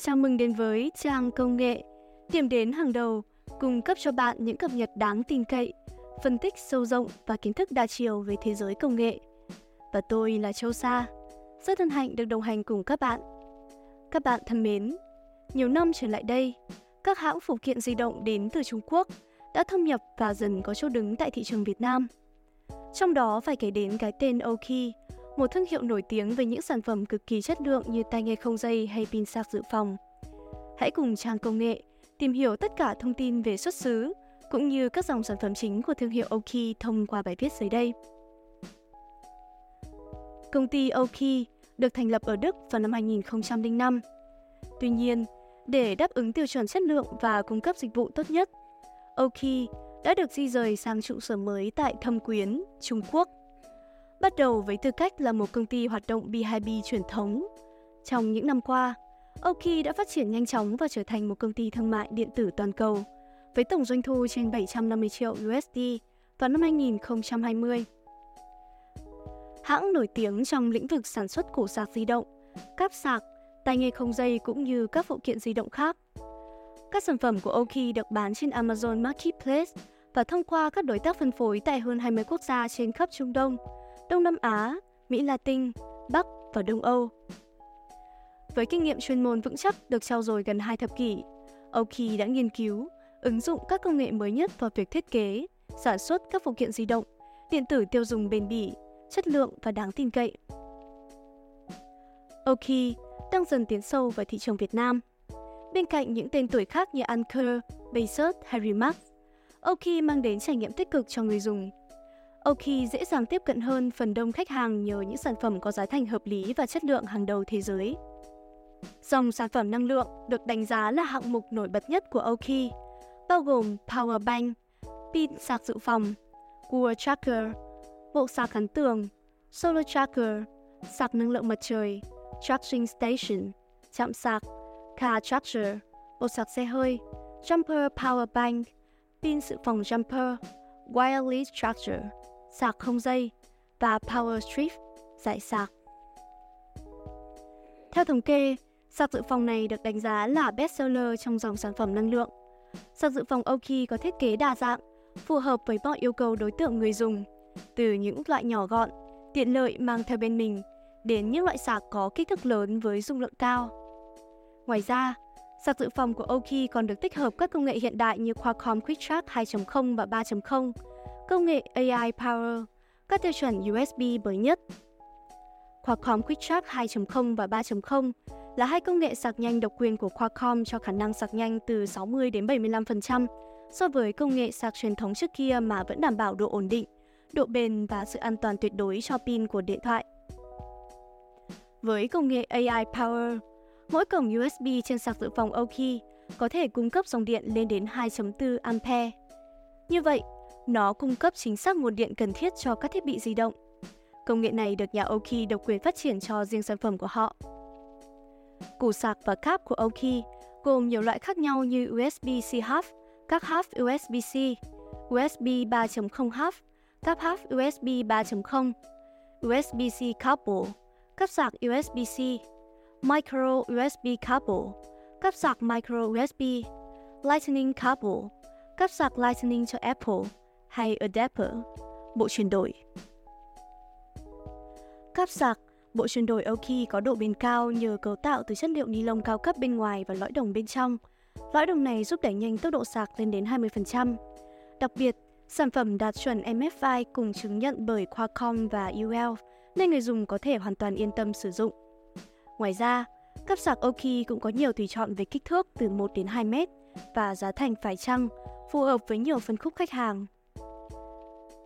Chào mừng đến với trang công nghệ, điểm đến hàng đầu cung cấp cho bạn những cập nhật đáng tin cậy, phân tích sâu rộng và kiến thức đa chiều về thế giới công nghệ. Và tôi là Châu Sa, rất hân hạnh được đồng hành cùng các bạn. Các bạn thân mến, nhiều năm trở lại đây, các hãng phụ kiện di động đến từ Trung Quốc đã thâm nhập và dần có chỗ đứng tại thị trường Việt Nam. Trong đó phải kể đến cái tên Oki, một thương hiệu nổi tiếng với những sản phẩm cực kỳ chất lượng như tai nghe không dây hay pin sạc dự phòng. Hãy cùng trang công nghệ tìm hiểu tất cả thông tin về xuất xứ cũng như các dòng sản phẩm chính của thương hiệu Oki thông qua bài viết dưới đây. Công ty Oki được thành lập ở Đức vào năm 2005. Tuy nhiên, để đáp ứng tiêu chuẩn chất lượng và cung cấp dịch vụ tốt nhất, Oki đã được di rời sang trụ sở mới tại Thâm Quyến, Trung Quốc bắt đầu với tư cách là một công ty hoạt động B2B truyền thống. Trong những năm qua, Oki đã phát triển nhanh chóng và trở thành một công ty thương mại điện tử toàn cầu, với tổng doanh thu trên 750 triệu USD vào năm 2020. Hãng nổi tiếng trong lĩnh vực sản xuất cổ sạc di động, cáp sạc, tai nghe không dây cũng như các phụ kiện di động khác. Các sản phẩm của Oki được bán trên Amazon Marketplace và thông qua các đối tác phân phối tại hơn 20 quốc gia trên khắp Trung Đông – Đông Nam Á, Mỹ Latin, Bắc và Đông Âu. Với kinh nghiệm chuyên môn vững chắc được trao dồi gần hai thập kỷ, Oki đã nghiên cứu, ứng dụng các công nghệ mới nhất vào việc thiết kế, sản xuất các phụ kiện di động, điện tử tiêu dùng bền bỉ, chất lượng và đáng tin cậy. Oki đang dần tiến sâu vào thị trường Việt Nam. Bên cạnh những tên tuổi khác như Anker, Bezos hay Remax, Oki mang đến trải nghiệm tích cực cho người dùng Oki dễ dàng tiếp cận hơn phần đông khách hàng nhờ những sản phẩm có giá thành hợp lý và chất lượng hàng đầu thế giới. Dòng sản phẩm năng lượng được đánh giá là hạng mục nổi bật nhất của Oki, bao gồm Power Bank, pin sạc dự phòng, Wall Tracker, bộ sạc gắn tường, Solar Tracker, sạc năng lượng mặt trời, Charging Station, chạm sạc, Car Charger, bộ sạc xe hơi, Jumper Power Bank, pin dự phòng Jumper, Wireless Charger sạc không dây và Power Strip, giải sạc. Theo thống kê, sạc dự phòng này được đánh giá là bestseller trong dòng sản phẩm năng lượng. Sạc dự phòng Oki có thiết kế đa dạng, phù hợp với mọi yêu cầu đối tượng người dùng, từ những loại nhỏ gọn, tiện lợi mang theo bên mình đến những loại sạc có kích thước lớn với dung lượng cao. Ngoài ra, sạc dự phòng của Oki còn được tích hợp các công nghệ hiện đại như Qualcomm Quick Charge 2.0 và 3.0, công nghệ AI Power, các tiêu chuẩn USB mới nhất. Qualcomm QuickTrack 2.0 và 3.0 là hai công nghệ sạc nhanh độc quyền của Qualcomm cho khả năng sạc nhanh từ 60 đến 75% so với công nghệ sạc truyền thống trước kia mà vẫn đảm bảo độ ổn định, độ bền và sự an toàn tuyệt đối cho pin của điện thoại. Với công nghệ AI Power, mỗi cổng USB trên sạc dự phòng Oki có thể cung cấp dòng điện lên đến 2.4 ampere. Như vậy, nó cung cấp chính xác nguồn điện cần thiết cho các thiết bị di động. Công nghệ này được nhà Oki độc quyền phát triển cho riêng sản phẩm của họ. Củ sạc và cáp của Oki gồm nhiều loại khác nhau như USB-C half, các half USB-C, USB 3.0 half, các half USB 3.0, USB-C cable, cáp sạc USB-C, micro USB cable, cáp sạc micro USB, Lightning cable, cáp sạc Lightning cho Apple, hay adapter, bộ chuyển đổi. Cáp sạc, bộ chuyển đổi Oki có độ bền cao nhờ cấu tạo từ chất liệu ni lông cao cấp bên ngoài và lõi đồng bên trong. Lõi đồng này giúp đẩy nhanh tốc độ sạc lên đến 20%. Đặc biệt, sản phẩm đạt chuẩn MFI cùng chứng nhận bởi Qualcomm và UL nên người dùng có thể hoàn toàn yên tâm sử dụng. Ngoài ra, cáp sạc Oki cũng có nhiều tùy chọn về kích thước từ 1 đến 2 mét và giá thành phải chăng, phù hợp với nhiều phân khúc khách hàng.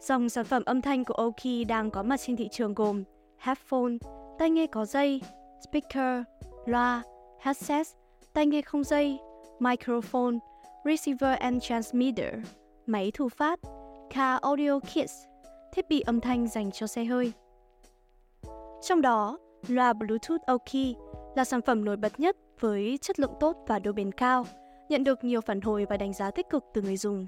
Dòng sản phẩm âm thanh của Oki đang có mặt trên thị trường gồm headphone, tai nghe có dây, speaker, loa, headset, tai nghe không dây, microphone, receiver and transmitter, máy thu phát, car audio kits, thiết bị âm thanh dành cho xe hơi. Trong đó, loa Bluetooth Oki là sản phẩm nổi bật nhất với chất lượng tốt và độ bền cao, nhận được nhiều phản hồi và đánh giá tích cực từ người dùng.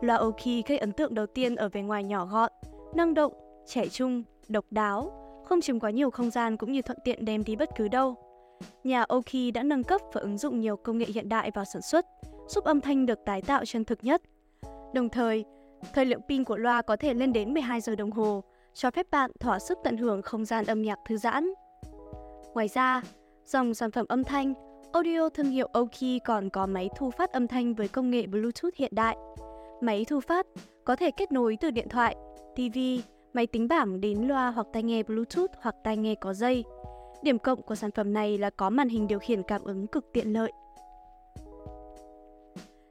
Loa Oki gây ấn tượng đầu tiên ở vẻ ngoài nhỏ gọn, năng động, trẻ trung, độc đáo, không chiếm quá nhiều không gian cũng như thuận tiện đem đi bất cứ đâu. nhà Oki đã nâng cấp và ứng dụng nhiều công nghệ hiện đại vào sản xuất, giúp âm thanh được tái tạo chân thực nhất. Đồng thời, thời lượng pin của loa có thể lên đến 12 giờ đồng hồ, cho phép bạn thỏa sức tận hưởng không gian âm nhạc thư giãn. Ngoài ra, dòng sản phẩm âm thanh Audio thương hiệu Oki còn có máy thu phát âm thanh với công nghệ Bluetooth hiện đại. Máy thu phát có thể kết nối từ điện thoại, TV, máy tính bảng đến loa hoặc tai nghe Bluetooth hoặc tai nghe có dây. Điểm cộng của sản phẩm này là có màn hình điều khiển cảm ứng cực tiện lợi.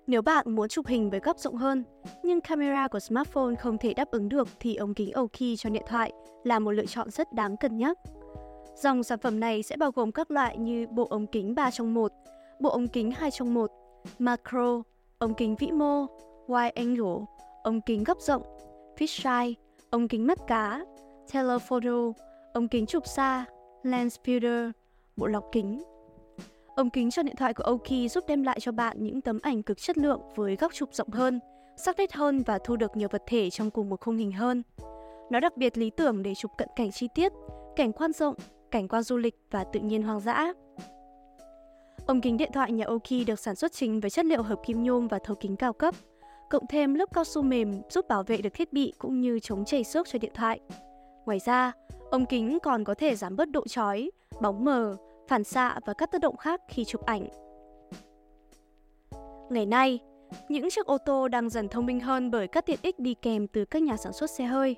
Nếu bạn muốn chụp hình với góc rộng hơn, nhưng camera của smartphone không thể đáp ứng được thì ống kính Oki cho điện thoại là một lựa chọn rất đáng cân nhắc. Dòng sản phẩm này sẽ bao gồm các loại như bộ ống kính 3 trong 1, bộ ống kính 2 trong 1, macro, ống kính vĩ mô, wide angle, ống kính góc rộng, fisheye, ống kính mắt cá, telephoto, ống kính chụp xa, lens filter, bộ lọc kính. Ống kính cho điện thoại của Oki giúp đem lại cho bạn những tấm ảnh cực chất lượng với góc chụp rộng hơn, sắc nét hơn và thu được nhiều vật thể trong cùng một khung hình hơn. Nó đặc biệt lý tưởng để chụp cận cảnh chi tiết, cảnh quan rộng, cảnh quan du lịch và tự nhiên hoang dã. Ống kính điện thoại nhà Oki được sản xuất chính với chất liệu hợp kim nhôm và thấu kính cao cấp, cộng thêm lớp cao su mềm giúp bảo vệ được thiết bị cũng như chống chảy xước cho điện thoại. Ngoài ra, ống kính còn có thể giảm bớt độ chói, bóng mờ, phản xạ và các tác động khác khi chụp ảnh. Ngày nay, những chiếc ô tô đang dần thông minh hơn bởi các tiện ích đi kèm từ các nhà sản xuất xe hơi.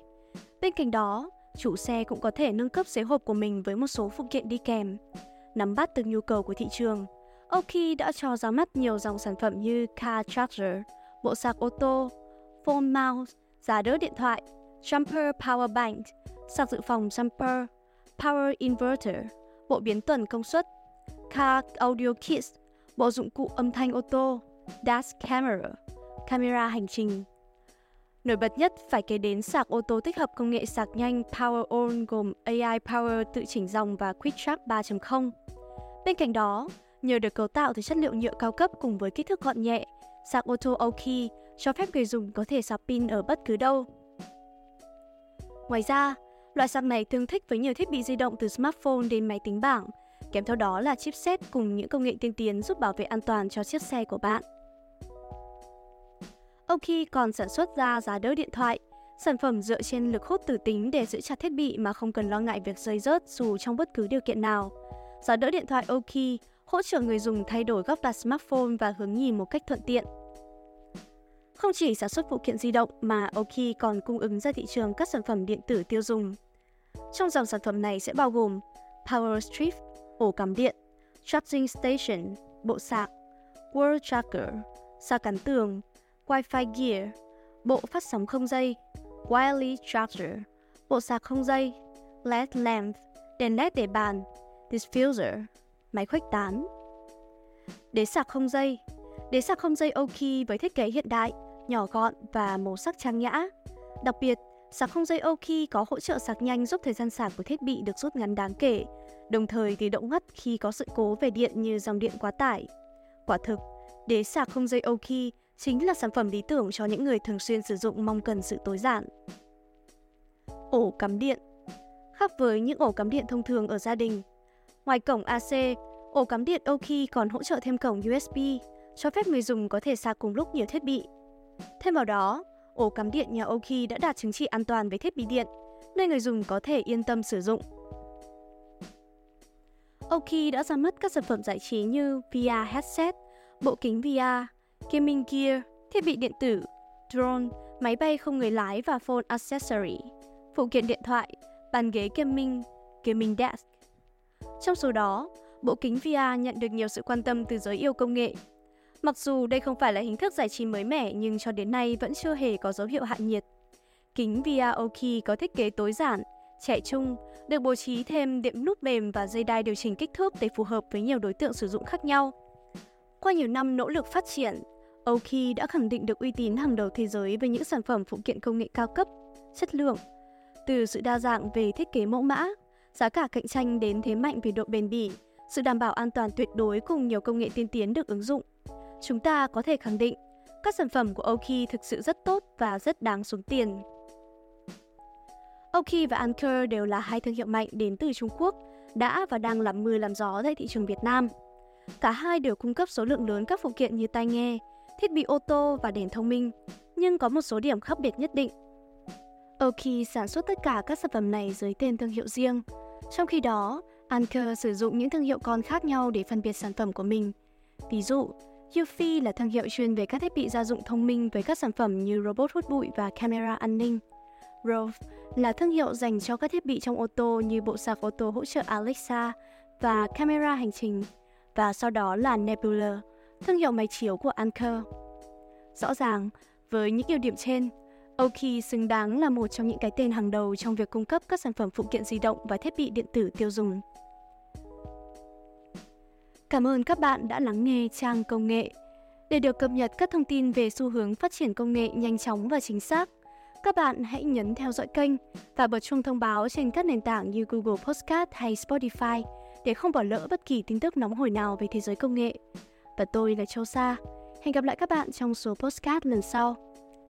Bên cạnh đó, chủ xe cũng có thể nâng cấp xế hộp của mình với một số phụ kiện đi kèm. Nắm bắt từng nhu cầu của thị trường, Oki đã cho ra mắt nhiều dòng sản phẩm như Car Charger, bộ sạc ô tô, phone mouse, giá đỡ điện thoại, jumper power bank, sạc dự phòng jumper, power inverter, bộ biến tuần công suất, car audio kits, bộ dụng cụ âm thanh ô tô, dash camera, camera hành trình, Nổi bật nhất phải kể đến sạc ô tô tích hợp công nghệ sạc nhanh Power On gồm AI Power tự chỉnh dòng và Quick Charge 3.0. Bên cạnh đó, nhờ được cấu tạo từ chất liệu nhựa cao cấp cùng với kích thước gọn nhẹ, sạc ô tô Oki cho phép người dùng có thể sạc pin ở bất cứ đâu. Ngoài ra, loại sạc này tương thích với nhiều thiết bị di động từ smartphone đến máy tính bảng, kèm theo đó là chipset cùng những công nghệ tiên tiến giúp bảo vệ an toàn cho chiếc xe của bạn. Oki còn sản xuất ra giá đỡ điện thoại, sản phẩm dựa trên lực hút từ tính để giữ chặt thiết bị mà không cần lo ngại việc rơi rớt dù trong bất cứ điều kiện nào. Giá đỡ điện thoại Oki hỗ trợ người dùng thay đổi góc đặt smartphone và hướng nhìn một cách thuận tiện. Không chỉ sản xuất phụ kiện di động mà Oki còn cung ứng ra thị trường các sản phẩm điện tử tiêu dùng. Trong dòng sản phẩm này sẽ bao gồm Power Strip, ổ cắm điện, Charging Station, bộ sạc, World Tracker, sạc cắn tường, Wi-Fi Gear, bộ phát sóng không dây, Wireless Charger, bộ sạc không dây, LED lamp, đèn LED để bàn, diffuser, máy khuếch tán. Đế sạc không dây Đế sạc không dây Oki với thiết kế hiện đại, nhỏ gọn và màu sắc trang nhã. Đặc biệt, sạc không dây Oki có hỗ trợ sạc nhanh giúp thời gian sạc của thiết bị được rút ngắn đáng kể, đồng thời thì động ngắt khi có sự cố về điện như dòng điện quá tải. Quả thực, đế sạc không dây Oki chính là sản phẩm lý tưởng cho những người thường xuyên sử dụng mong cần sự tối giản. Ổ cắm điện Khác với những ổ cắm điện thông thường ở gia đình, ngoài cổng AC, ổ cắm điện Oki còn hỗ trợ thêm cổng USB, cho phép người dùng có thể sạc cùng lúc nhiều thiết bị. Thêm vào đó, ổ cắm điện nhà Oki đã đạt chứng chỉ an toàn với thiết bị điện, nên người dùng có thể yên tâm sử dụng. Oki đã ra mắt các sản phẩm giải trí như VR headset, bộ kính VR, gaming gear, thiết bị điện tử, drone, máy bay không người lái và phone accessory, phụ kiện điện thoại, bàn ghế gaming, gaming desk. Trong số đó, bộ kính VR nhận được nhiều sự quan tâm từ giới yêu công nghệ. Mặc dù đây không phải là hình thức giải trí mới mẻ nhưng cho đến nay vẫn chưa hề có dấu hiệu hạ nhiệt. Kính VR Oki có thiết kế tối giản, trẻ trung, được bố trí thêm đệm nút mềm và dây đai điều chỉnh kích thước để phù hợp với nhiều đối tượng sử dụng khác nhau. Qua nhiều năm nỗ lực phát triển, Oki đã khẳng định được uy tín hàng đầu thế giới với những sản phẩm phụ kiện công nghệ cao cấp, chất lượng. Từ sự đa dạng về thiết kế mẫu mã, giá cả cạnh tranh đến thế mạnh về độ bền bỉ, sự đảm bảo an toàn tuyệt đối cùng nhiều công nghệ tiên tiến được ứng dụng. Chúng ta có thể khẳng định, các sản phẩm của Oki thực sự rất tốt và rất đáng xuống tiền. Oki và Anker đều là hai thương hiệu mạnh đến từ Trung Quốc, đã và đang làm mưa làm gió tại thị trường Việt Nam. Cả hai đều cung cấp số lượng lớn các phụ kiện như tai nghe, thiết bị ô tô và đèn thông minh, nhưng có một số điểm khác biệt nhất định. Oki sản xuất tất cả các sản phẩm này dưới tên thương hiệu riêng. Trong khi đó, Anker sử dụng những thương hiệu con khác nhau để phân biệt sản phẩm của mình. Ví dụ, Eufy là thương hiệu chuyên về các thiết bị gia dụng thông minh với các sản phẩm như robot hút bụi và camera an ninh. Rove là thương hiệu dành cho các thiết bị trong ô tô như bộ sạc ô tô hỗ trợ Alexa và camera hành trình. Và sau đó là Nebula, thương hiệu máy chiếu của Anker. Rõ ràng, với những ưu điểm trên, Oki xứng đáng là một trong những cái tên hàng đầu trong việc cung cấp các sản phẩm phụ kiện di động và thiết bị điện tử tiêu dùng. Cảm ơn các bạn đã lắng nghe trang công nghệ. Để được cập nhật các thông tin về xu hướng phát triển công nghệ nhanh chóng và chính xác, các bạn hãy nhấn theo dõi kênh và bật chuông thông báo trên các nền tảng như Google Podcast hay Spotify để không bỏ lỡ bất kỳ tin tức nóng hổi nào về thế giới công nghệ. Và tôi là Châu Sa. Hẹn gặp lại các bạn trong số podcast lần sau.